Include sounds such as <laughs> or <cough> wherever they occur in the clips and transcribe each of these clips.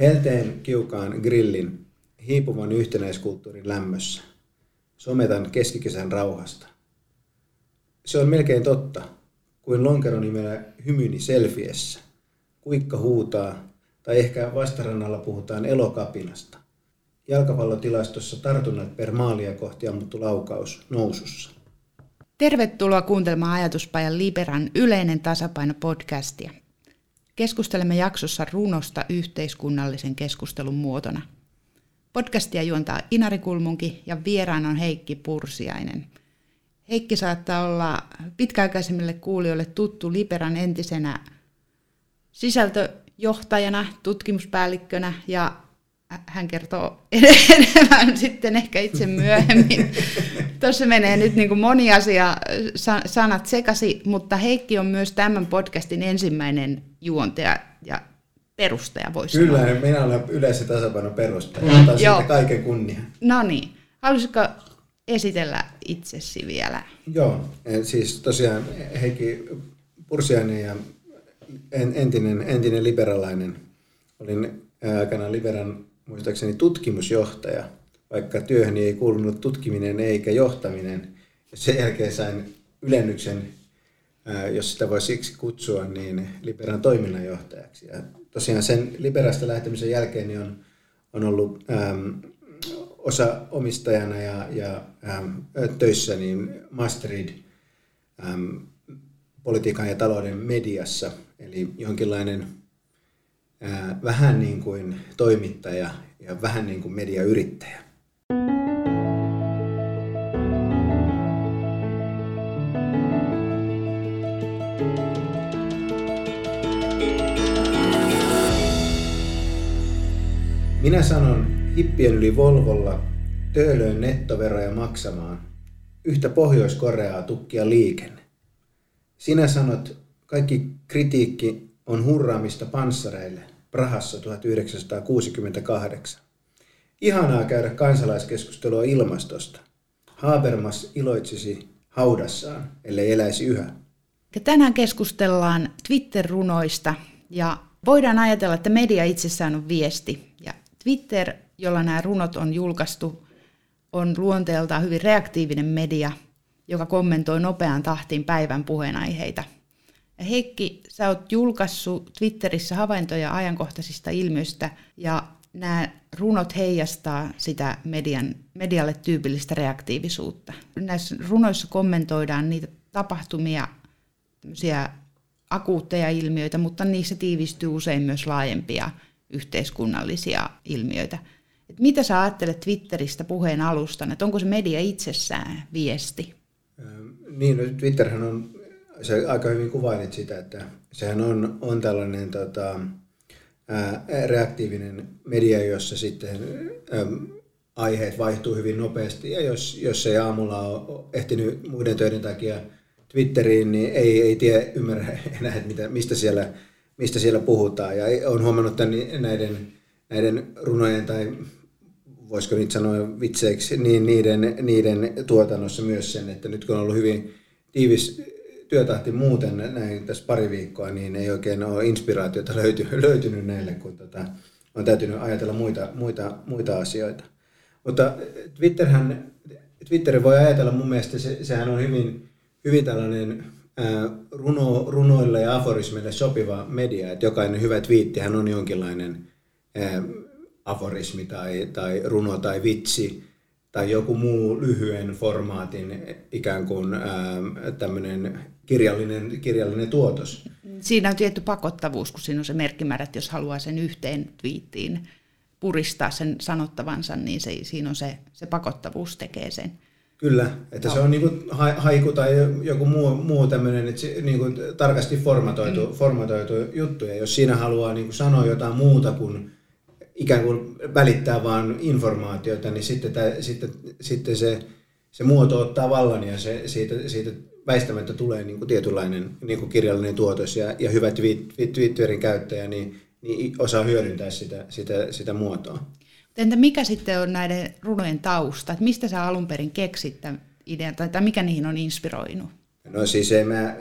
Helteen kiukaan grillin, hiipuvan yhtenäiskulttuurin lämmössä. Sometan keskikesän rauhasta. Se on melkein totta, kuin lonkeronimellä hymyni selfiessä. Kuikka huutaa, tai ehkä vastarannalla puhutaan elokapinasta. Jalkapallotilastossa tartunnat per maalia kohti ammuttu laukaus nousussa. Tervetuloa kuuntelemaan Ajatuspajan Liberan yleinen tasapaino podcastia. Keskustelemme jaksossa runosta yhteiskunnallisen keskustelun muotona. Podcastia juontaa Inari Kulmunki ja vieraan on Heikki Pursiainen. Heikki saattaa olla pitkäaikaisemmille kuulijoille tuttu Liberan entisenä sisältöjohtajana, tutkimuspäällikkönä ja hän kertoo <laughs> enemmän sitten ehkä itse myöhemmin. <laughs> Tuossa menee nyt niin kuin moni asia sanat sekasi, mutta Heikki on myös tämän podcastin ensimmäinen juontaja ja perustaja, voisi Kyllä, sanoa. minä olen yleisen tasapainon perustaja. Otan siitä kaiken kunnia. No niin. Haluaisitko esitellä itsesi vielä? Joo, siis tosiaan Heikki Pursiainen ja entinen, entinen liberalainen. Olin aikana Liberan muistaakseni tutkimusjohtaja, vaikka työhöni ei kuulunut tutkiminen eikä johtaminen. Ja sen jälkeen sain ylennyksen, jos sitä voi siksi kutsua, niin Liberan toiminnanjohtajaksi. Ja tosiaan sen Liberasta lähtemisen jälkeen niin on, on ollut äm, osa omistajana ja, ja äm, töissä niin Masterid äm, politiikan ja talouden mediassa, eli jonkinlainen vähän niin kuin toimittaja ja vähän niin kuin mediayrittäjä. Minä sanon hippien yli Volvolla töölöön nettoveroja maksamaan, yhtä Pohjois-Koreaa tukkia liikenne. Sinä sanot, kaikki kritiikki on hurraamista panssareille Prahassa 1968. Ihanaa käydä kansalaiskeskustelua ilmastosta. Habermas iloitsisi haudassaan, ellei eläisi yhä. Tänään keskustellaan Twitter-runoista ja voidaan ajatella, että media itsessään on viesti. Ja Twitter, jolla nämä runot on julkaistu, on luonteeltaan hyvin reaktiivinen media, joka kommentoi nopeaan tahtiin päivän puheenaiheita – ja Heikki, sä oot julkaissut Twitterissä havaintoja ajankohtaisista ilmiöistä ja nämä runot heijastaa sitä median, medialle tyypillistä reaktiivisuutta. Näissä runoissa kommentoidaan niitä tapahtumia, akuutteja ilmiöitä, mutta niissä tiivistyy usein myös laajempia yhteiskunnallisia ilmiöitä. Et mitä sä ajattelet Twitteristä puheen alustan, että onko se media itsessään viesti? Niin, no Twitterhän on se aika hyvin kuvailit sitä, että sehän on, on tällainen tota, ää, reaktiivinen media, jossa sitten äm, aiheet vaihtuu hyvin nopeasti. Ja jos, jos ei aamulla ole ehtinyt muiden töiden takia Twitteriin, niin ei, ei tiedä, ymmärrä <laughs> enää, että mitä, mistä, siellä, mistä siellä puhutaan. Ja on huomannut tämän, näiden, näiden runojen tai voisiko niitä sanoa vitseiksi, niin niiden, niiden tuotannossa myös sen, että nyt kun on ollut hyvin tiivis työtahti muuten näin tässä pari viikkoa, niin ei oikein ole inspiraatiota löyty, löytynyt näille, kun tota, on täytynyt ajatella muita, muita, muita asioita. Mutta Twitterhän, Twitter voi ajatella mun mielestä, se, sehän on hyvin, hyvin tällainen runo, runoille ja aforismeille sopiva media, että jokainen hyvä twiittihän on jonkinlainen aforismi tai, tai runo tai vitsi, tai joku muu lyhyen formaatin ikään kuin tämmöinen kirjallinen, kirjallinen tuotos. Siinä on tietty pakottavuus, kun siinä on se merkkimäärä, että jos haluaa sen yhteen twiittiin puristaa sen sanottavansa, niin se, siinä on se, se pakottavuus tekee sen. Kyllä, että no. se on niin kuin haiku tai joku muu, muu tämmöinen että se, niin kuin tarkasti formatoitu, mm. formatoitu juttu. Ja jos siinä haluaa niin kuin sanoa jotain muuta kuin ikään kuin välittää vaan informaatiota, niin sitten, tämä, sitten, sitten se, se muoto ottaa vallan ja se, siitä, siitä väistämättä tulee niin kuin tietynlainen niin kuin kirjallinen tuotos ja, ja hyvä Twitterin käyttäjä niin, niin osaa hyödyntää sitä, sitä, sitä muotoa. Entä mikä sitten on näiden runojen tausta? Että mistä sä alun perin keksit tämän idean tai, tai mikä niihin on inspiroinut? No siis ei mä,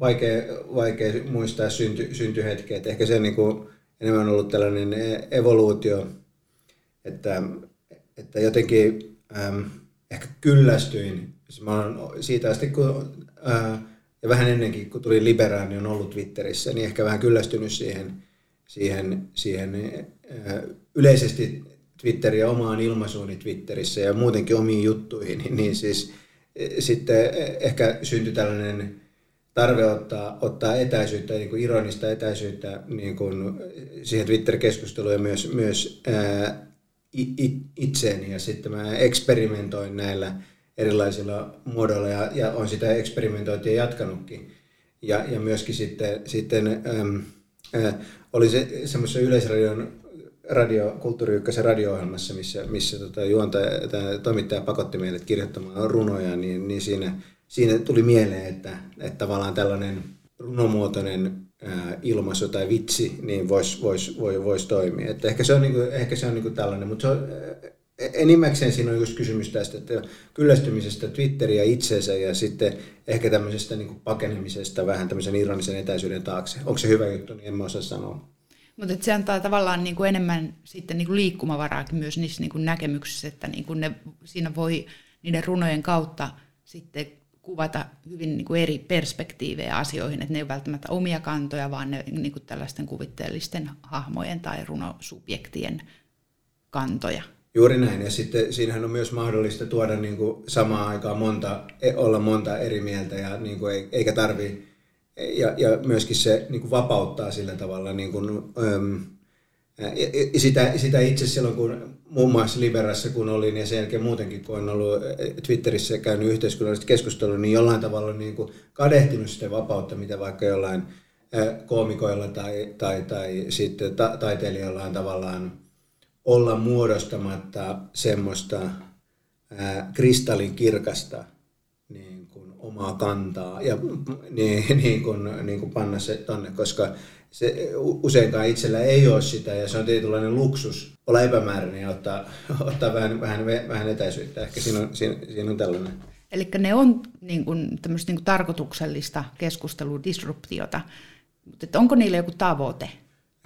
vaikea, vaikea muistaa synty, syntyhetkeä. Ehkä se niin kuin, enemmän ollut tällainen e, evoluutio, että, että jotenkin ähm, ehkä kyllästyin. Siis mä olen siitä asti, kun, äh, ja vähän ennenkin, kun tuli Liberaani, niin on ollut Twitterissä, niin ehkä vähän kyllästynyt siihen, siihen, siihen äh, yleisesti Twitteriä omaan ilmaisuuni Twitterissä ja muutenkin omiin juttuihin, niin, niin siis e, sitten ehkä syntyi tällainen tarve ottaa, ottaa etäisyyttä, niin kuin ironista etäisyyttä niin kuin siihen Twitter-keskusteluun ja myös, myös ää, itseeni. Ja sitten mä eksperimentoin näillä erilaisilla muodoilla ja, ja on sitä eksperimentointia jatkanutkin. Ja, ja myöskin sitten, sitten äm, ää, oli se semmoisessa yleisradion radio, Kulttuuri radio-ohjelmassa, missä, missä tota, juontaja, tämä toimittaja pakotti meille kirjoittamaan runoja, niin, niin siinä, siinä tuli mieleen, että, että tavallaan tällainen runomuotoinen ilmaisu tai vitsi niin voisi vois, vois, vois toimia. Että ehkä se on, niinku, ehkä se on niinku tällainen, mutta se on, enimmäkseen siinä on just kysymys tästä että kyllästymisestä Twitteriä itseensä ja sitten ehkä tämmöisestä niin pakenemisesta vähän tämmöisen ironisen etäisyyden taakse. Onko se hyvä juttu, niin en mä osaa sanoa. Mutta se antaa tavallaan kuin enemmän sitten niin kuin liikkumavaraakin myös niissä kuin näkemyksissä, että niin kuin ne, siinä voi niiden runojen kautta sitten kuvata hyvin niin kuin eri perspektiivejä asioihin, että ne ei ole välttämättä omia kantoja, vaan ne niin kuin tällaisten kuvitteellisten hahmojen tai runosubjektien kantoja. Juuri näin, ja sitten siinähän on myös mahdollista tuoda niin kuin samaan aikaan monta, e, olla monta eri mieltä, ja niin kuin eikä tarvitse ja, ja myöskin se niin kuin vapauttaa sillä tavalla niin kuin, äm, sitä, sitä itse silloin, kun muun muassa Liberassa kun olin ja sen jälkeen muutenkin, kun olen ollut Twitterissä käynyt yhteiskunnallista keskustelua, niin jollain tavalla niin kuin kadehtinut sitä vapautta, mitä vaikka jollain koomikoilla tai, tai, tai sitten ta, taiteilijoilla on tavallaan olla muodostamatta semmoista ää, kristallin kirkasta omaa kantaa ja niin, niin kuin, niin kuin panna se tonne, koska se, useinkaan itsellä ei ole sitä ja se on tietynlainen luksus olla epämääräinen ja ottaa, <laughs> ottaa vähän, vähän, vähän etäisyyttä. Ehkä siinä on, siinä, siinä on tällainen. Eli ne on niin kuin, tämmöistä niin kuin tarkoituksellista keskustelua, disruptiota, mutta onko niillä joku tavoite?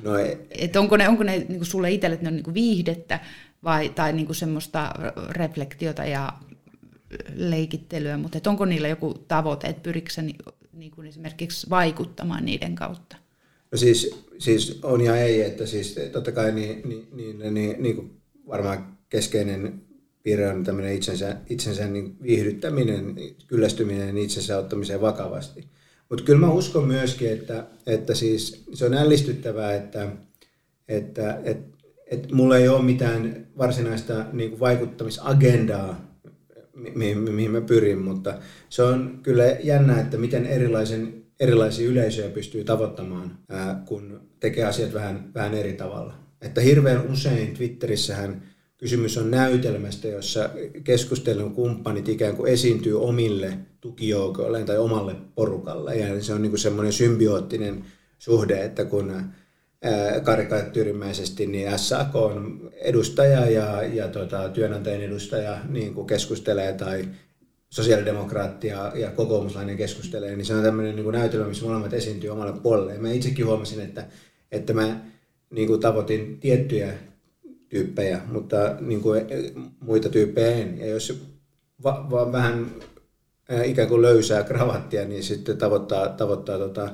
No ei. Et onko ne, onko ne niin kuin sulle itselle, että ne on niin kuin viihdettä vai, tai niin kuin semmoista reflektiota ja leikittelyä, mutta et onko niillä joku tavoite, että pyrikö niin, kuin esimerkiksi vaikuttamaan niiden kautta? No siis, siis on ja ei, että siis totta kai niin, niin, niin, niin, niin kuin varmaan keskeinen piirre on tämmöinen itsensä, itsensä niin viihdyttäminen, kyllästyminen itsensä ottamiseen vakavasti. Mutta kyllä mä uskon myöskin, että, että siis se on ällistyttävää, että, että, että, että mulla ei ole mitään varsinaista niin kuin vaikuttamisagendaa mihin, mihin mä pyrin, mutta se on kyllä jännä, että miten erilaisen, erilaisia yleisöjä pystyy tavoittamaan, kun tekee asiat vähän, vähän eri tavalla. Että hirveän usein Twitterissähän kysymys on näytelmästä, jossa keskustelun kumppanit ikään kuin esiintyy omille tukijoukoille tai omalle porukalle. Ja se on niin semmoinen symbioottinen suhde, että kun karikatyyrimäisesti niin SAK on edustaja ja, ja tota, työnantajan edustaja niin kuin keskustelee tai sosiaalidemokraattia ja kokoomuslainen keskustelee, niin se on tämmöinen niin kuin näytelmä, missä molemmat esiintyy omalle puolelle. Ja mä itsekin huomasin, että, että mä niin kuin tavoitin tiettyjä tyyppejä, mutta niin kuin muita tyyppejä en. Ja jos va, va, vähän ikään kuin löysää kravattia, niin sitten tavoittaa, tavoittaa tota,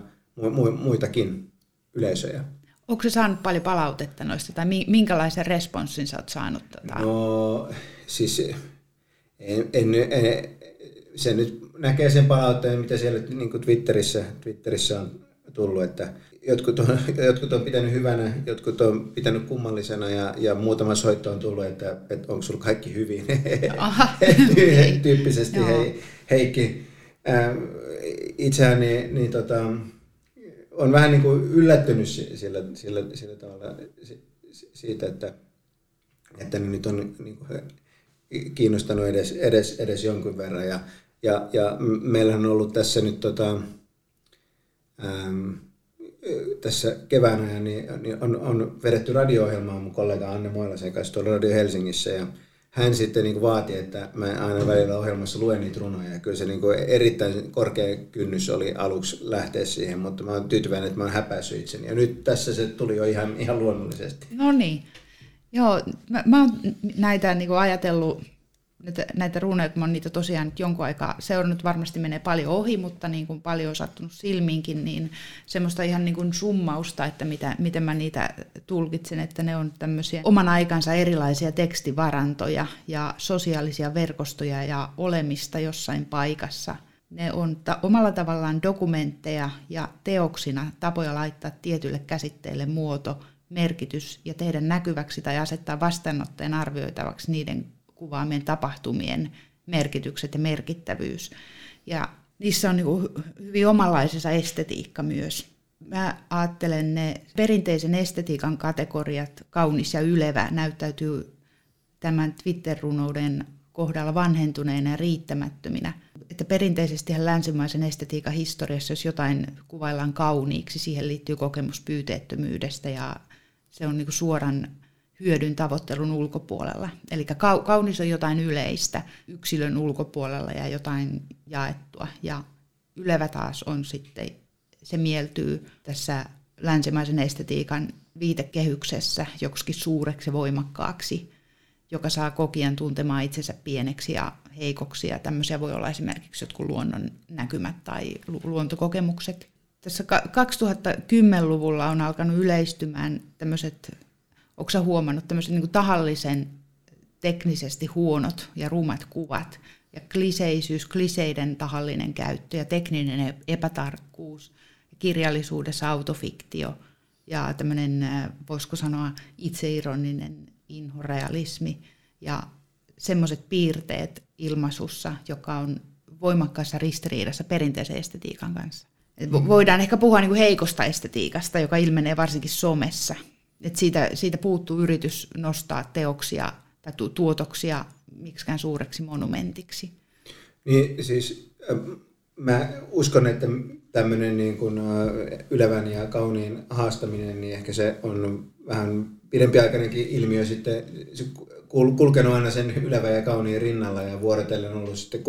muitakin yleisöjä. Onko se saanut paljon palautetta noista, tai minkälaisen responssin sä oot saanut? Tota? No, siis en, en, en, se nyt näkee sen palautteen, mitä siellä niin kuin Twitterissä, Twitterissä on tullut, että jotkut on, <laughs> jotkut on pitänyt hyvänä, jotkut on pitänyt kummallisena ja, ja muutama soitto on tullut, että, että onko sulla kaikki hyvin. Aha, <laughs> Tyyppisesti hei, Heikki. Ähm, itseään niin, niin tota, on vähän niin kuin yllättynyt sillä, sillä, sillä tavalla siitä, että, että ne nyt on niin kuin kiinnostanut edes, edes, edes jonkun verran. Ja, ja, ja meillä on ollut tässä nyt tota, äm, tässä keväänä niin, niin on, on vedetty radio-ohjelmaa mun kollega Anne Moilasen kanssa tuolla Radio Helsingissä ja hän sitten niin vaati, että mä aina välillä ohjelmassa luen niitä runoja. Ja kyllä se niin erittäin korkea kynnys oli aluksi lähteä siihen, mutta mä oon tyytyväinen, että mä oon häpäissyt itseni. Ja nyt tässä se tuli jo ihan, ihan luonnollisesti. No niin. Joo, mä, mä oon näitä niin kuin ajatellut näitä, näitä runoja, kun oon niitä tosiaan nyt jonkun aikaa seurannut, varmasti menee paljon ohi, mutta niin kuin paljon on sattunut silmiinkin, niin semmoista ihan niin kuin summausta, että mitä, miten mä niitä tulkitsen, että ne on tämmöisiä oman aikansa erilaisia tekstivarantoja ja sosiaalisia verkostoja ja olemista jossain paikassa. Ne on ta- omalla tavallaan dokumentteja ja teoksina tapoja laittaa tietylle käsitteelle muoto, merkitys ja tehdä näkyväksi tai asettaa vastaanottajan arvioitavaksi niiden kuvaamien tapahtumien merkitykset ja merkittävyys. Ja niissä on niin hyvin omanlaisensa estetiikka myös. Mä ajattelen ne perinteisen estetiikan kategoriat, kaunis ja ylevä, näyttäytyy tämän Twitter-runouden kohdalla vanhentuneina ja riittämättöminä. Että perinteisesti länsimaisen estetiikan historiassa, jos jotain kuvaillaan kauniiksi, siihen liittyy kokemus pyyteettömyydestä ja se on niin suoran hyödyn tavoittelun ulkopuolella. Eli kaunis on jotain yleistä yksilön ulkopuolella ja jotain jaettua. Ja ylevä taas on sitten, se mieltyy tässä länsimaisen estetiikan viitekehyksessä joksikin suureksi voimakkaaksi, joka saa kokijan tuntemaan itsensä pieneksi ja heikoksi. Ja tämmöisiä voi olla esimerkiksi jotkut luonnon näkymät tai luontokokemukset. Tässä 2010-luvulla on alkanut yleistymään tämmöiset Onko sä huomannut tämmöisen niin tahallisen teknisesti huonot ja rumat kuvat ja kliseisyys, kliseiden tahallinen käyttö ja tekninen epätarkkuus, ja kirjallisuudessa autofiktio ja tämmöinen, voisiko sanoa, itseironinen inhorealismi ja semmoiset piirteet ilmaisussa, joka on voimakkaassa ristiriidassa perinteisen estetiikan kanssa. Voidaan ehkä puhua niin kuin heikosta estetiikasta, joka ilmenee varsinkin somessa – et siitä, siitä puuttuu yritys nostaa teoksia tai tu- tuotoksia miksikään suureksi monumentiksi. Niin siis mä uskon, että tämmöinen niin kuin ylevän ja kauniin haastaminen, niin ehkä se on vähän pidempiaikainenkin ilmiö sitten kulkenut aina sen ylevän ja kauniin rinnalla ja vuorotellen ollut sitten,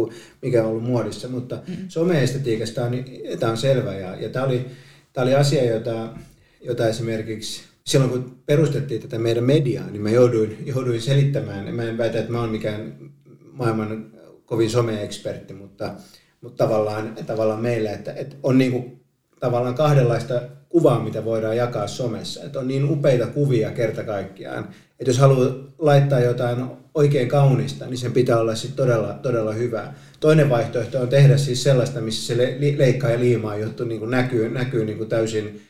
mikä on ollut muodissa, mutta mm-hmm. some-estetiikasta on, tämä on selvä ja, ja tämä oli, tämä oli asia, jota, jota esimerkiksi silloin kun perustettiin tätä meidän mediaa, niin mä jouduin, jouduin selittämään, mä en väitä, että mä oon mikään maailman kovin some-ekspertti, mutta, mutta tavallaan, tavallaan meillä, että, että on niin kuin, tavallaan kahdenlaista kuvaa, mitä voidaan jakaa somessa. Että on niin upeita kuvia kerta kaikkiaan, että jos haluaa laittaa jotain oikein kaunista, niin sen pitää olla sitten todella, todella hyvää. Toinen vaihtoehto on tehdä siis sellaista, missä se leikkaa ja liimaa juttu niin kuin näkyy, näkyy niin kuin täysin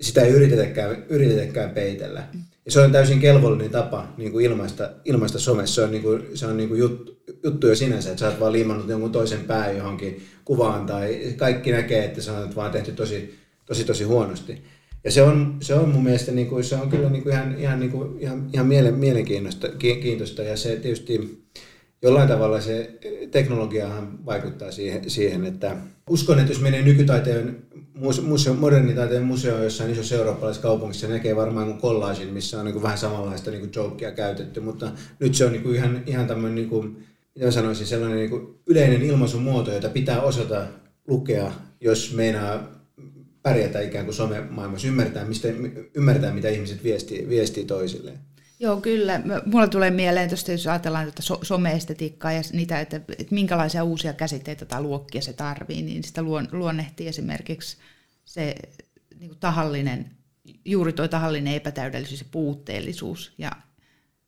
sitä ei yritetäkään, yritetäkään peitellä. Ja se on täysin kelvollinen tapa niin kuin ilmaista, ilmaista somessa. Se on, niin kuin, se on niin kuin juttu, juttu jo sinänsä, että sä oot vaan liimannut jonkun toisen pää johonkin kuvaan tai kaikki näkee, että se on vaan tehty tosi, tosi, tosi huonosti. Ja se on, se on mun mielestä niin kuin, se on kyllä niin kuin ihan, ihan, niin kuin, ihan, ihan mielenkiintoista kiintoista, ja se tietysti jollain tavalla se teknologiahan vaikuttaa siihen, siihen, että uskon, että jos menee nykytaiteen museo, modernitaiteen museo jossain isossa eurooppalaisessa kaupungissa näkee varmaan kuin kollaasin, missä on niin vähän samanlaista niin jokea käytetty, mutta nyt se on niin ihan, ihan tämmöinen, niin kuin, mitä sanoisin, sellainen niin yleinen ilmaisumuoto, jota pitää osata lukea, jos meinaa pärjätä ikään kuin somemaailmassa, ymmärtää, mistä, ymmärtää mitä ihmiset viestii, viestii toisilleen. Joo, kyllä. Mulla tulee mieleen tuosta, jos ajatellaan tätä so- some-estetiikkaa ja niitä, että, että minkälaisia uusia käsitteitä tai luokkia se tarvii, niin sitä luon, luonnehtii esimerkiksi se niin kuin tahallinen, juuri tuo tahallinen epätäydellisyys ja puutteellisuus ja,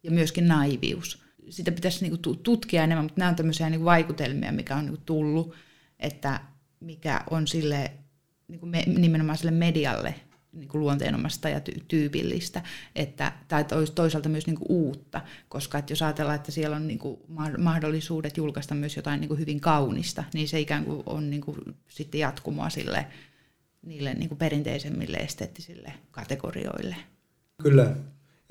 ja myöskin naivius. Sitä pitäisi niin kuin tutkia enemmän, mutta nämä on tämmöisiä niin kuin vaikutelmia, mikä on niin kuin tullut, että mikä on sille niin kuin me, nimenomaan sille medialle niin kuin luonteenomasta ja ty- tyypillistä, että, tai toisaalta myös niin kuin uutta, koska että jos ajatellaan, että siellä on niin kuin mahdollisuudet julkaista myös jotain niin kuin hyvin kaunista, niin se ikään kuin on niin kuin sitten jatkumoa sille, niille niin kuin perinteisemmille esteettisille kategorioille. Kyllä.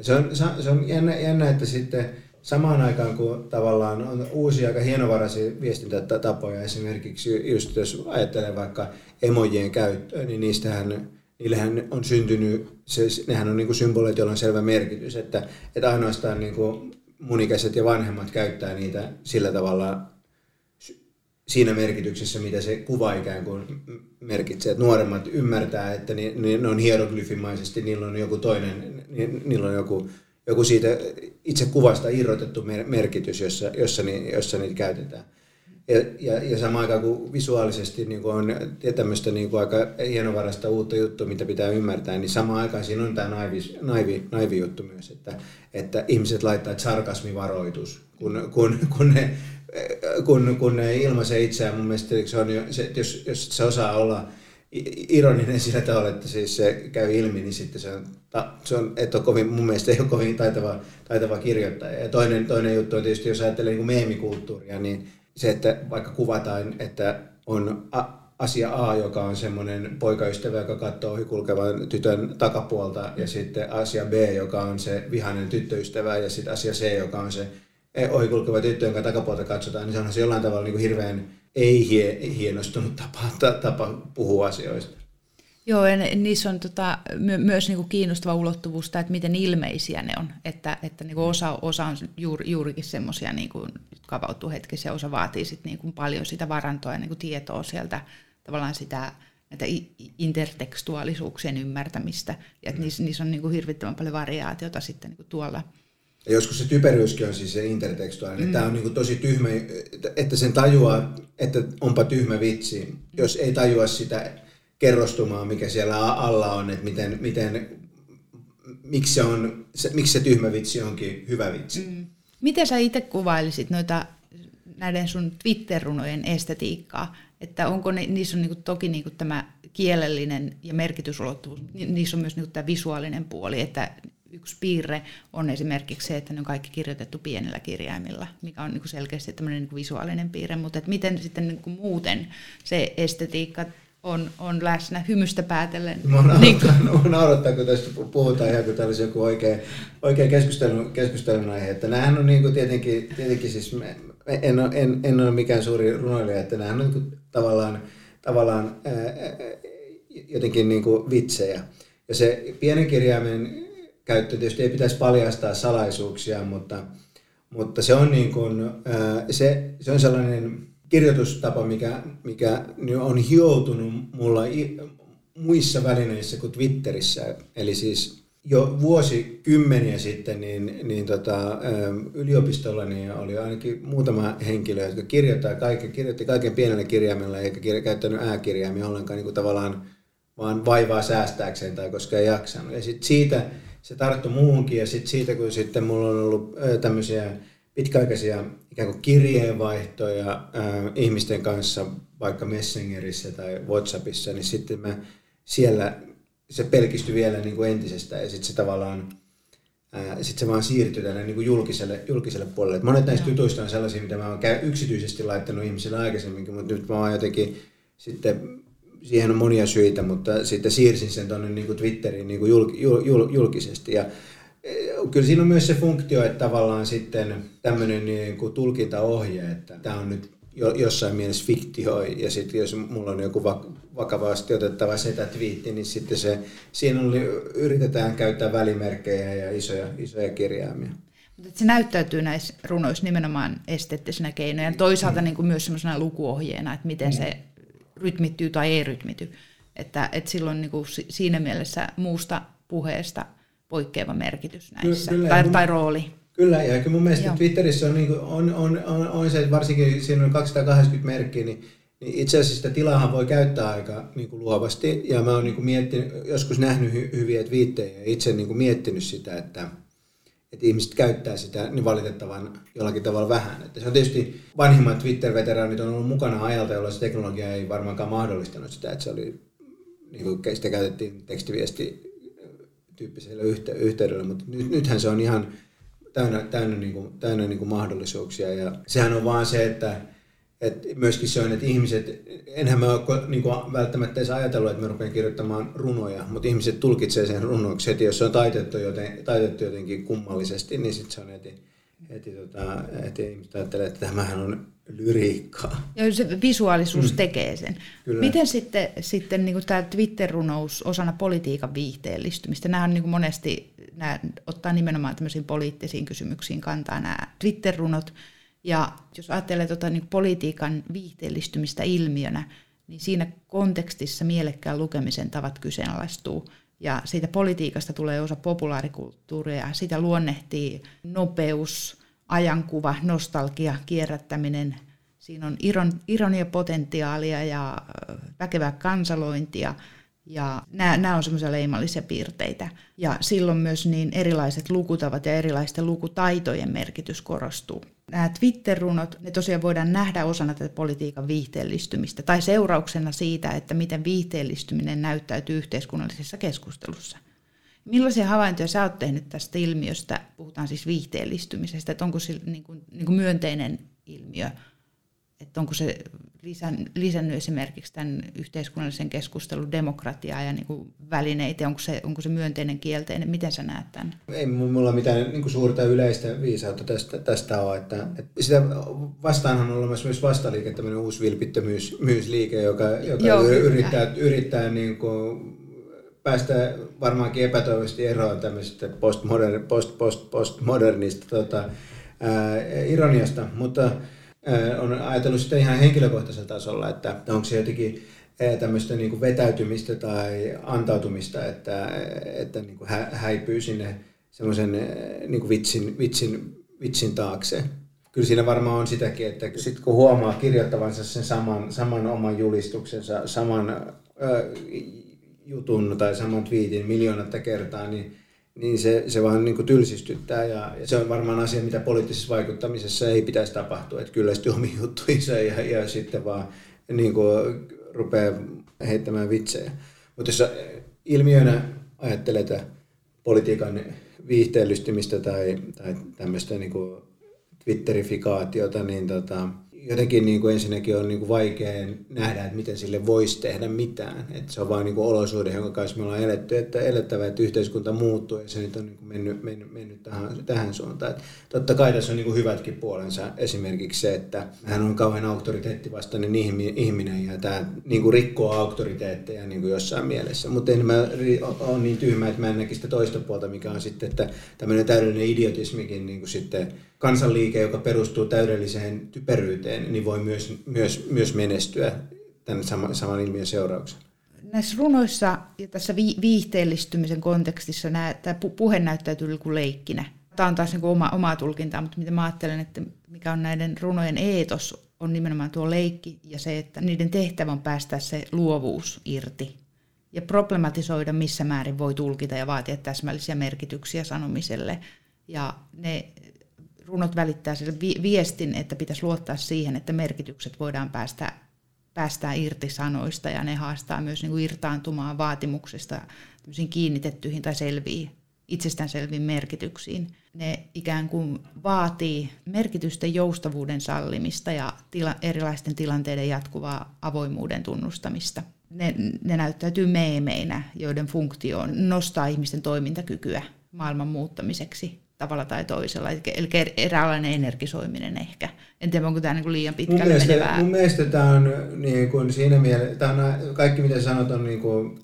Se on, se on jännä, jännä, että sitten samaan aikaan, kun tavallaan on uusia aika hienovaraisia viestintätapoja, esimerkiksi just jos ajattelee vaikka emojien käyttöä, niin niistähän niillähän on syntynyt, se, nehän on niin kuin symboleita, joilla on selvä merkitys, että, että ainoastaan niin kuin munikäiset ja vanhemmat käyttää niitä sillä tavalla siinä merkityksessä, mitä se kuva ikään kuin merkitsee. Että nuoremmat ymmärtää, että ne, ne on hieroglyfimaisesti, niillä on joku toinen, niillä on joku, joku siitä itse kuvasta irrotettu merkitys, jossa, jossa, ni, jossa niitä käytetään. Ja, ja, ja samaan aikaan kuin visuaalisesti niin kuin on tämmöistä niin kuin aika hienovarasta uutta juttua, mitä pitää ymmärtää, niin samaan aikaan siinä on tämä naivi, naivi, naivi juttu myös, että, että ihmiset laittaa että sarkasmivaroitus, kun, kun, kun, ne, kun, kun ne ilmaisee itseään. Mun mielestä se on se, jos, jos se osaa olla ironinen sillä tavalla, että siis se käy ilmi, niin sitten se on, se on että on kovin, mun mielestä ei ole kovin taitava, taitava kirjoittaja. Ja toinen, toinen juttu on tietysti, jos ajattelee niin meemikulttuuria, niin se, että vaikka kuvataan, että on asia A, joka on semmoinen poikaystävä, joka katsoo ohikulkevan tytön takapuolta, ja sitten asia B, joka on se vihainen tyttöystävä, ja sitten asia C, joka on se ohikulkeva tyttö, jonka takapuolta katsotaan, niin se on se jollain tavalla niin kuin hirveän ei-hienostunut tapa, tapa puhua asioista. Joo, ja niissä on tota, my, myös niinku kiinnostava ulottuvuus, että miten ilmeisiä ne on. Että, että niinku osa, osa on juuri, juurikin semmoisia, niinku, jotka avautuu hetkessä, ja osa vaatii sit niinku paljon sitä varantoa ja niinku tietoa sieltä, tavallaan sitä näitä intertekstuaalisuuksien ymmärtämistä. Ja että niissä, niissä on niinku hirvittävän paljon variaatiota sitten niinku tuolla. Ja joskus se typeryyskin on siis se intertekstuaalinen. Mm. Tämä on niinku tosi tyhmä, että sen tajuaa, että onpa tyhmä vitsi, jos ei tajua sitä kerrostumaa, mikä siellä alla on, että miten, miten miksi, se on, se, miksi se tyhmä vitsi onkin hyvä vitsi. Mm. Miten sä itse kuvailisit noita näiden sun Twitter-runojen estetiikkaa? Että onko ne, niissä on niinku, toki niinku tämä kielellinen ja merkitysulottuvuus, niissä on myös niinku tämä visuaalinen puoli, että yksi piirre on esimerkiksi se, että ne on kaikki kirjoitettu pienellä kirjaimilla, mikä on niinku selkeästi tämmöinen niinku visuaalinen piirre, mutta että miten sitten niinku muuten se estetiikka on, on läsnä hymystä päätellen. Mua naurattaa, niin naurattaa, kun tästä puhutaan ihan kuin tämä olisi joku oikea, oikea keskustelun, keskustelun aihe. Että nämähän on niin kuin tietenkin, tietenkin siis, me, en, ole, en, en ole mikään suuri runoilija, että nämähän on niin kuin tavallaan, tavallaan ää, jotenkin niin kuin vitsejä. Ja se pienen kirjaimen käyttö tietysti ei pitäisi paljastaa salaisuuksia, mutta, mutta se on niin kuin, ää, se, se on sellainen kirjoitustapa, mikä, mikä on hioutunut mulla muissa välineissä kuin Twitterissä. Eli siis jo vuosikymmeniä sitten niin, niin tota, ähm, yliopistolla niin oli ainakin muutama henkilö, jotka kirjoittaa kaiken, kirjoitti kaiken pienellä kirjaimella eikä kirja, käyttänyt ääkirjaimia ollenkaan niin kuin tavallaan vaan vaivaa säästääkseen tai koska ei jaksanut. Ja sitten siitä se tarttui muuhunkin ja sitten siitä kun sitten mulla on ollut tämmöisiä pitkäaikaisia ikään kuin kirjeenvaihtoja ää, ihmisten kanssa vaikka Messengerissä tai Whatsappissa, niin sitten mä siellä se pelkistyi vielä niin kuin entisestään ja sitten se tavallaan sitten se vaan siirtyi tänne niin kuin julkiselle, julkiselle puolelle. Et monet näistä jutuista on sellaisia, mitä mä oon yksityisesti laittanut ihmisille aikaisemminkin, mutta nyt mä oon jotenkin sitten, siihen on monia syitä, mutta sitten siirsin sen tuonne niin Twitteriin niin kuin jul, jul, jul, julkisesti. Ja kyllä siinä on myös se funktio, että tavallaan sitten tämmöinen niin kuin tulkintaohje, että tämä on nyt jossain mielessä fiktio, ja sitten jos mulla on joku vakavasti otettava setä-twiitti, niin sitten se, siinä oli, yritetään käyttää välimerkkejä ja isoja, isoja kirjaimia. Mutta se näyttäytyy näissä runoissa nimenomaan esteettisenä keinoja, ja toisaalta mm. niin kuin myös semmoisena lukuohjeena, että miten mm. se rytmittyy tai ei rytmity. Että, että silloin niin kuin siinä mielessä muusta puheesta poikkeava merkitys näissä, kyllä, tai, mun, tai rooli. Kyllä, ja kyllä mun mielestä Joo. Twitterissä on, niin kuin, on, on, on, on se, että varsinkin siinä on 280 merkkiä, niin, niin itse asiassa sitä tilaahan voi käyttää aika niin kuin luovasti, ja mä oon niin kuin miettinyt, joskus nähnyt hy, hyviä twiittejä, ja itse niin kuin miettinyt sitä, että, että ihmiset käyttää sitä niin valitettavan jollakin tavalla vähän. Että se on tietysti vanhimmat Twitter-veteraanit on ollut mukana ajalta, jolloin se teknologia ei varmaankaan mahdollistanut sitä, että se oli, niin kuin sitä käytettiin tekstiviesti tyyppiselle yhte- yhteydelle, mutta nyt, nythän se on ihan täynnä, täynnä, niin kuin, täynnä niin kuin mahdollisuuksia. Ja sehän on vaan se, että et myöskin se on, että ihmiset, enhän mä ole niin kuin välttämättä edes ajatellut, että mä rupean kirjoittamaan runoja, mutta ihmiset tulkitsee sen runoksi heti, jos se on taitettu, joten, taitettu jotenkin kummallisesti, niin sitten se on heti, heti, tota, heti ihmiset ajattelee, että tämähän on lyriikkaa. Ja se visuaalisuus mm. tekee sen. Kyllä. Miten sitten, sitten niin tämä Twitter-runous osana politiikan viihteellistymistä? Nämä on niin monesti nämä ottaa nimenomaan tämmöisiin poliittisiin kysymyksiin kantaa nämä Twitter-runot. Ja jos ajattelee tuota, niin politiikan viihteellistymistä ilmiönä, niin siinä kontekstissa mielekkään lukemisen tavat kyseenalaistuu. Ja siitä politiikasta tulee osa populaarikulttuuria, sitä luonnehtii nopeus, ajankuva, nostalgia, kierrättäminen. Siinä on iron, ironiapotentiaalia ja väkevää kansalointia – ja nämä, nämä on semmoisia leimallisia piirteitä. Ja silloin myös niin erilaiset lukutavat ja erilaisten lukutaitojen merkitys korostuu. Nämä Twitter-runot, ne tosiaan voidaan nähdä osana tätä politiikan viihteellistymistä tai seurauksena siitä, että miten viihteellistyminen näyttäytyy yhteiskunnallisessa keskustelussa. Millaisia havaintoja sä oot tehnyt tästä ilmiöstä? Puhutaan siis viihteellistymisestä, että onko se niin kuin, niin kuin myönteinen ilmiö että onko se lisännyt esimerkiksi tämän yhteiskunnallisen keskustelun demokratiaa ja niin kuin välineitä, onko se, onko se myönteinen, kielteinen, miten sä näet tämän? Ei mulla mitään niin kuin suurta yleistä viisautta tästä, tästä ole, että, että sitä vastaanhan on olemassa myös vastaliike, tämmöinen uusi vilpittömyysliike, joka, joka Joo, yrittää, yrittää niin kuin päästä varmaankin epätoivoisesti eroon tämmöisestä postmodern, post, post, postmodernista tota, ää, ironiasta, mutta on ajatellut sitä ihan henkilökohtaisella tasolla, että onko se jotenkin tämmöistä niin kuin vetäytymistä tai antautumista, että, että niin kuin häipyy sinne semmoisen niin kuin vitsin, vitsin, vitsin taakse. Kyllä siinä varmaan on sitäkin, että sitten kun huomaa kirjoittavansa sen saman, saman oman julistuksensa, saman jutun tai saman twiitin miljoonatta kertaa, niin niin se, se vaan niin kuin tylsistyttää ja, ja se on varmaan asia, mitä poliittisessa vaikuttamisessa ei pitäisi tapahtua, että kyllästyy omiin juttuihinsa ja, ja sitten vaan niin kuin rupeaa heittämään vitsejä. Mutta jos ilmiönä ajattelet politiikan viihteellystymistä tai, tai tämmöistä niin kuin Twitterifikaatiota, niin tota, jotenkin niin kuin ensinnäkin on niin kuin vaikea nähdä, että miten sille voisi tehdä mitään. Että se on vain niin kuin olosuhde, jonka kanssa me ollaan eletty, että elettävä, että yhteiskunta muuttuu ja se nyt on niin kuin mennyt, mennyt, mennyt tähän, tähän suuntaan. Että totta kai tässä on niin kuin hyvätkin puolensa. Esimerkiksi se, että hän on kauhean auktoriteettivastainen ihminen ja tämä niin kuin rikkoo auktoriteetteja niin kuin jossain mielessä. Mutta en mä ole niin tyhmä, että mä en näkisi sitä toista puolta, mikä on sitten, että tämmöinen täydellinen idiotismikin niin kuin sitten kansanliike, joka perustuu täydelliseen typeryyteen, niin voi myös, myös, myös menestyä tämän saman, saman ilmiön seurauksena. Näissä runoissa ja tässä viihteellistymisen kontekstissa nämä, tämä puhe näyttäytyy kuin leikkinä. Tämä on taas niin oma, omaa tulkintaa, mutta mitä mä ajattelen, että mikä on näiden runojen eetos, on nimenomaan tuo leikki ja se, että niiden tehtävä on päästä se luovuus irti ja problematisoida, missä määrin voi tulkita ja vaatia täsmällisiä merkityksiä sanomiselle. Ja ne runot välittää sille viestin, että pitäisi luottaa siihen, että merkitykset voidaan päästä, päästää irti sanoista ja ne haastaa myös niin kuin irtaantumaan vaatimuksista kiinnitettyihin tai selviin, itsestäänselviin merkityksiin. Ne ikään kuin vaatii merkitysten joustavuuden sallimista ja tila, erilaisten tilanteiden jatkuvaa avoimuuden tunnustamista. Ne, ne näyttäytyy meemeinä, joiden funktio on nostaa ihmisten toimintakykyä maailman muuttamiseksi tavalla tai toisella, eli eräänlainen energisoiminen ehkä. En tiedä, onko tämä niin kuin liian pitkälle mun mielestä, menevää. Mun mielestä tämä on niin kuin siinä mielessä, tämä on, kaikki mitä sanot on niin kuin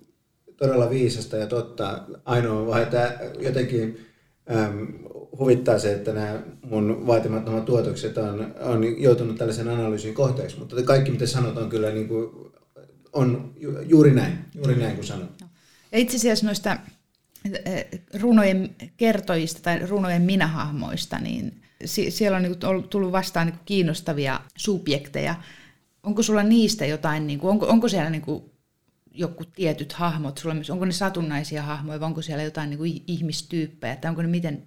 todella viisasta ja totta. Ainoa vaan, että jotenkin äm, huvittaa se, että nämä mun vaatimattomat tuotokset on, on joutunut tällaisen analyysin kohteeksi, mutta kaikki mitä sanot on kyllä niin kuin, on ju, juuri näin, juuri näin kuin sanot. Ja itse asiassa noista runojen kertojista tai runojen minähahmoista, niin siellä on niin tullut vastaan niin kiinnostavia subjekteja. Onko sulla niistä jotain, niin kuin, onko, siellä niin kuin joku tietyt hahmot, onko ne satunnaisia hahmoja vai onko siellä jotain ihmistyyppejä, että onko ne miten,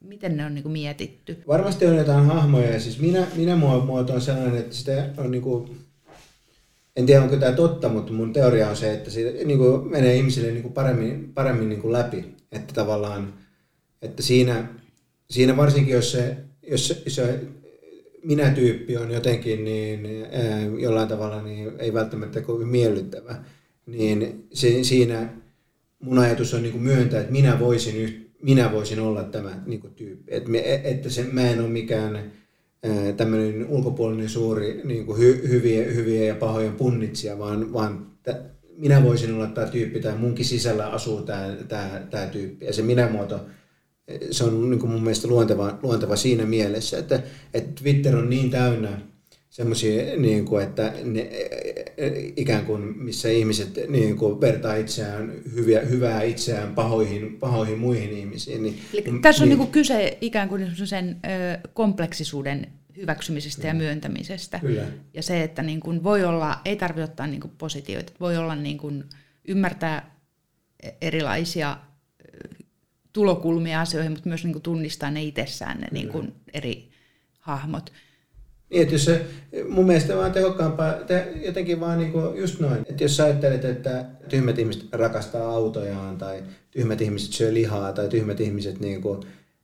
miten ne on mietitty? Varmasti on jotain hahmoja ja siis minä, minä muoto on sellainen, että sitä on niin kuin en tiedä onko tämä totta, mutta mun teoria on se, että se niin kuin menee ihmisille niin kuin paremmin, paremmin niin kuin läpi. Että tavallaan, että siinä, siinä varsinkin jos se, jos se, se minä-tyyppi on jotenkin niin, ää, jollain tavalla niin ei välttämättä kovin miellyttävä, niin se, siinä mun ajatus on niin kuin myöntää, että minä voisin, minä voisin olla tämä niin kuin tyyppi. Että, me, että se, mä en ole mikään tämmöinen ulkopuolinen suuri niin kuin hy, hyviä, hyviä ja pahojen punnitsija, vaan, vaan t- minä voisin olla tämä tyyppi tai munkin sisällä asuu tämä, tämä, tämä tyyppi. Ja se minämuoto se on niin kuin mun mielestä luonteva, luonteva siinä mielessä, että, että Twitter on niin täynnä semmoisia, niin kuin, että ne, ikään kuin missä ihmiset niin kuin vertaa itseään, hyviä, hyvää itseään pahoihin, pahoihin muihin ihmisiin. Niin, Eli tässä on niin, niin kuin kyse ikään kuin sen ö, kompleksisuuden hyväksymisestä Kyllä. ja myöntämisestä. Kyllä. Ja se, että niin kuin voi olla, ei tarvitse ottaa niin kuin positioita, voi olla niin kuin, ymmärtää erilaisia tulokulmia asioihin, mutta myös niin kuin tunnistaa ne itsessään ne niin kuin eri hahmot. Niin, että jos se, mun mielestä vaan tehokkaampaa, te, jotenkin vaan niin kuin just noin, että jos sä ajattelet, että tyhmät ihmiset rakastaa autojaan tai tyhmät ihmiset syö lihaa tai tyhmät ihmiset niin kuin,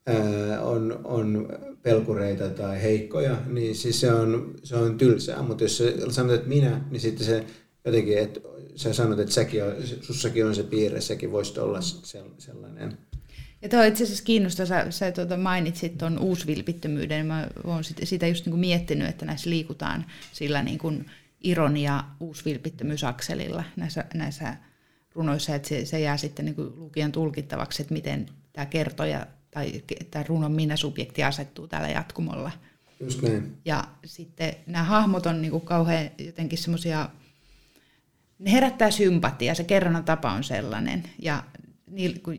ää, on, on pelkureita tai heikkoja, niin siis se on, se on tylsää, mutta jos sä sanot, että minä, niin sitten se jotenkin, että sä sanot, että säkin on, sussakin on se piirre, säkin voisit olla sellainen. Ja tuo itse asiassa kiinnostaa, sä, sä tuota mainitsit tuon uusvilpittömyyden, mä oon sitä just niin kuin miettinyt, että näissä liikutaan sillä niin kuin ironia uusvilpittömyysakselilla näissä, näissä runoissa, että se, se jää sitten niin kuin lukijan tulkittavaksi, että miten tämä kertoja tai tämä runon minä-subjekti asettuu täällä jatkumolla. Just näin. Ja sitten nämä hahmot on niin kuin kauhean jotenkin semmoisia, ne herättää sympatiaa, se kerronnan tapa on sellainen. Ja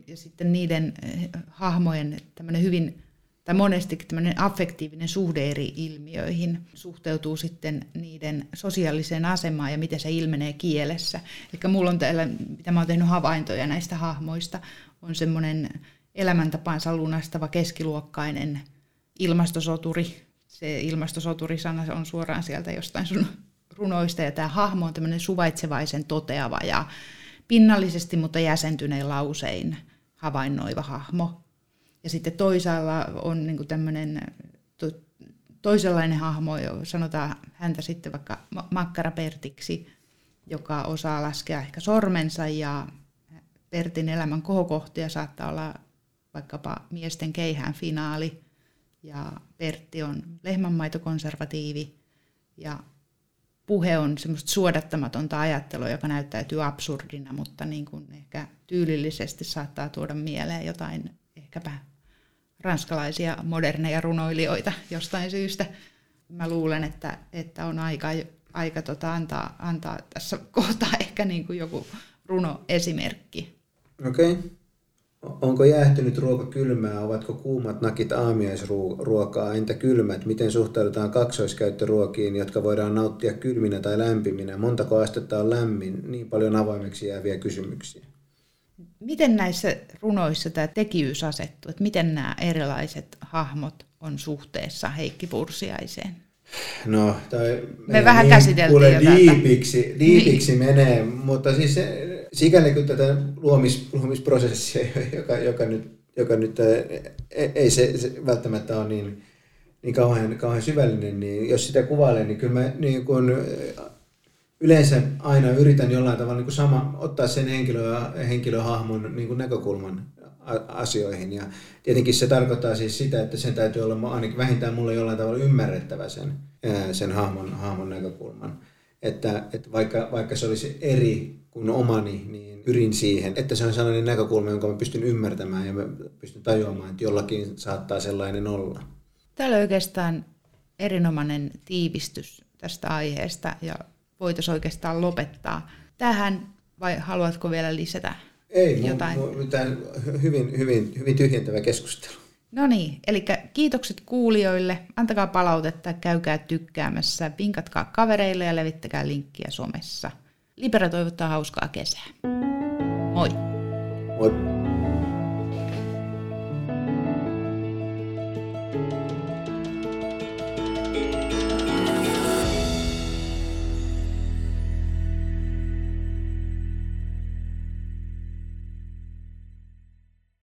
ja sitten niiden eh, hahmojen tämmöinen hyvin, tai monesti tämmöinen affektiivinen suhde eri ilmiöihin suhteutuu sitten niiden sosiaaliseen asemaan ja miten se ilmenee kielessä. Eli mulla on täällä, mitä mä oon tehnyt havaintoja näistä hahmoista, on semmoinen elämäntapansa lunastava keskiluokkainen ilmastosoturi. Se ilmastosoturi-sana on suoraan sieltä jostain sun runoista, ja tämä hahmo on tämmöinen suvaitsevaisen toteava ja pinnallisesti, mutta jäsentyneen lausein havainnoiva hahmo. Ja sitten toisaalla on niin tämmöinen to, toisenlainen hahmo, sanotaan häntä sitten vaikka makkarapertiksi, joka osaa laskea ehkä sormensa ja Pertin elämän kohokohtia saattaa olla vaikkapa miesten keihään finaali ja Pertti on lehmänmaitokonservatiivi ja puhe on semmoista suodattamatonta ajattelua, joka näyttäytyy absurdina, mutta niin kuin ehkä tyylillisesti saattaa tuoda mieleen jotain ehkäpä ranskalaisia moderneja runoilijoita jostain syystä. Mä luulen, että, että on aika, aika tota antaa, antaa tässä kohtaa ehkä niin kuin joku runoesimerkki. Okei. Okay. Onko jäähtynyt ruoka kylmää? Ovatko kuumat nakit aamiaisruokaa? Entä kylmät? Miten suhtaudutaan kaksoiskäyttöruokiin, jotka voidaan nauttia kylminä tai lämpiminä? Montako astetta on lämmin? Niin paljon avoimeksi jääviä kysymyksiä. Miten näissä runoissa tämä tekijyys asettuu? Että miten nämä erilaiset hahmot on suhteessa Heikki Pursiaiseen? No, toi me vähän niin, käsiteltiin jo diipiksi, diipiksi niin. menee, mutta siis se, sikäli kun tätä luomis, luomisprosessia, <laughs> joka, joka nyt, joka nyt ei se, se välttämättä ole niin, niin kauhean, kauhean syvällinen, niin jos sitä kuvailee, niin kyllä mä niin kun, yleensä aina yritän jollain tavalla niin sama, ottaa sen henkilö, henkilöhahmon niin näkökulman asioihin. Ja tietenkin se tarkoittaa siis sitä, että sen täytyy olla ainakin vähintään mulle jollain tavalla ymmärrettävä sen, sen hahmon, hahmon näkökulman. Että, että vaikka, vaikka se olisi eri kuin omani, niin pyrin siihen, että se on sellainen näkökulma, jonka mä pystyn ymmärtämään ja mä pystyn tajuamaan, että jollakin saattaa sellainen olla. Täällä on oikeastaan erinomainen tiivistys tästä aiheesta ja voitaisiin oikeastaan lopettaa tähän vai haluatko vielä lisätä Ei, jotain? Ei, tämä hyvin, hyvin, hyvin tyhjentävä keskustelu. No niin, eli kiitokset kuulijoille. Antakaa palautetta, käykää tykkäämässä, vinkatkaa kavereille ja levittäkää linkkiä somessa. Libera toivottaa hauskaa kesää. Moi! Moi!